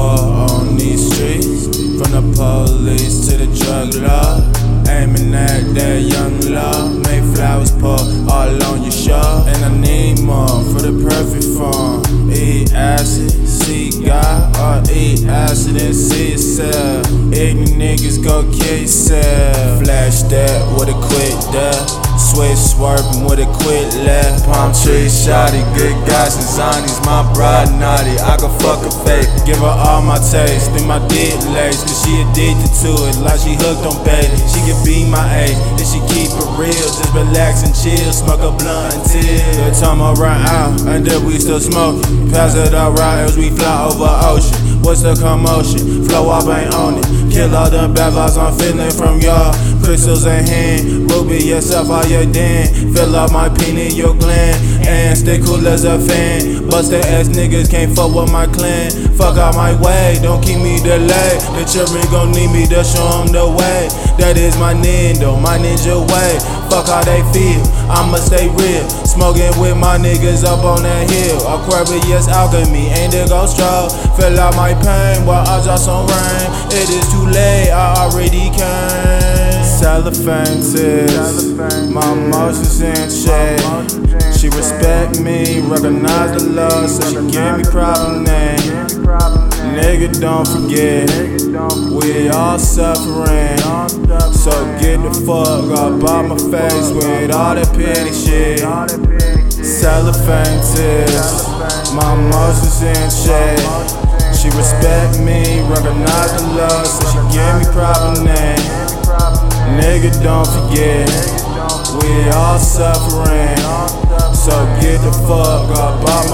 war on these streets. From the police to the drug law. Aiming at that young law. flowers pour all on your shore. And I need more for the perfect form. Eat acid, see God, or eat acid and see yourself. Ignorant niggas go kill yourself. Flash that with a quick death. Switch swerving with a quick left. Palm tree shotty, good guys and zombies. My bride naughty, I can fuck a fake. Give her all my taste, then my dick lace. Cause she addicted to it, like she hooked on baby. She can be my age, and she keep it real. Just relax and chill, smoke a blunt until the time I run out, and then we still smoking. Pass it around as we fly over ocean. What's the commotion? Flow up ain't on it. Kill all the bad vibes I'm feeling from y'all. Crystals in hand, ruby yourself all your den. Fill up my pen in your gland, and stay cool as a fan. Busted ass niggas can't fuck with my clan. Fuck out my way, don't keep me delayed. The children gon' need me to show them the way. That is my nindo, my ninja way. Fuck how they feel, I'ma stay real. Smoking with my niggas up on that hill. Aquarius alchemy, ain't the ghost stroke. Fill out my pain while I drop some rain. It is too late, I already came. Celophantis, my emotions in check. She respect me, recognize the love, so she give me proper name. Nigga, don't forget, we all suffering. So get the fuck up out my face with all that petty shit. Celophantis, my emotions in check. She respect me, recognize the fuck up. Out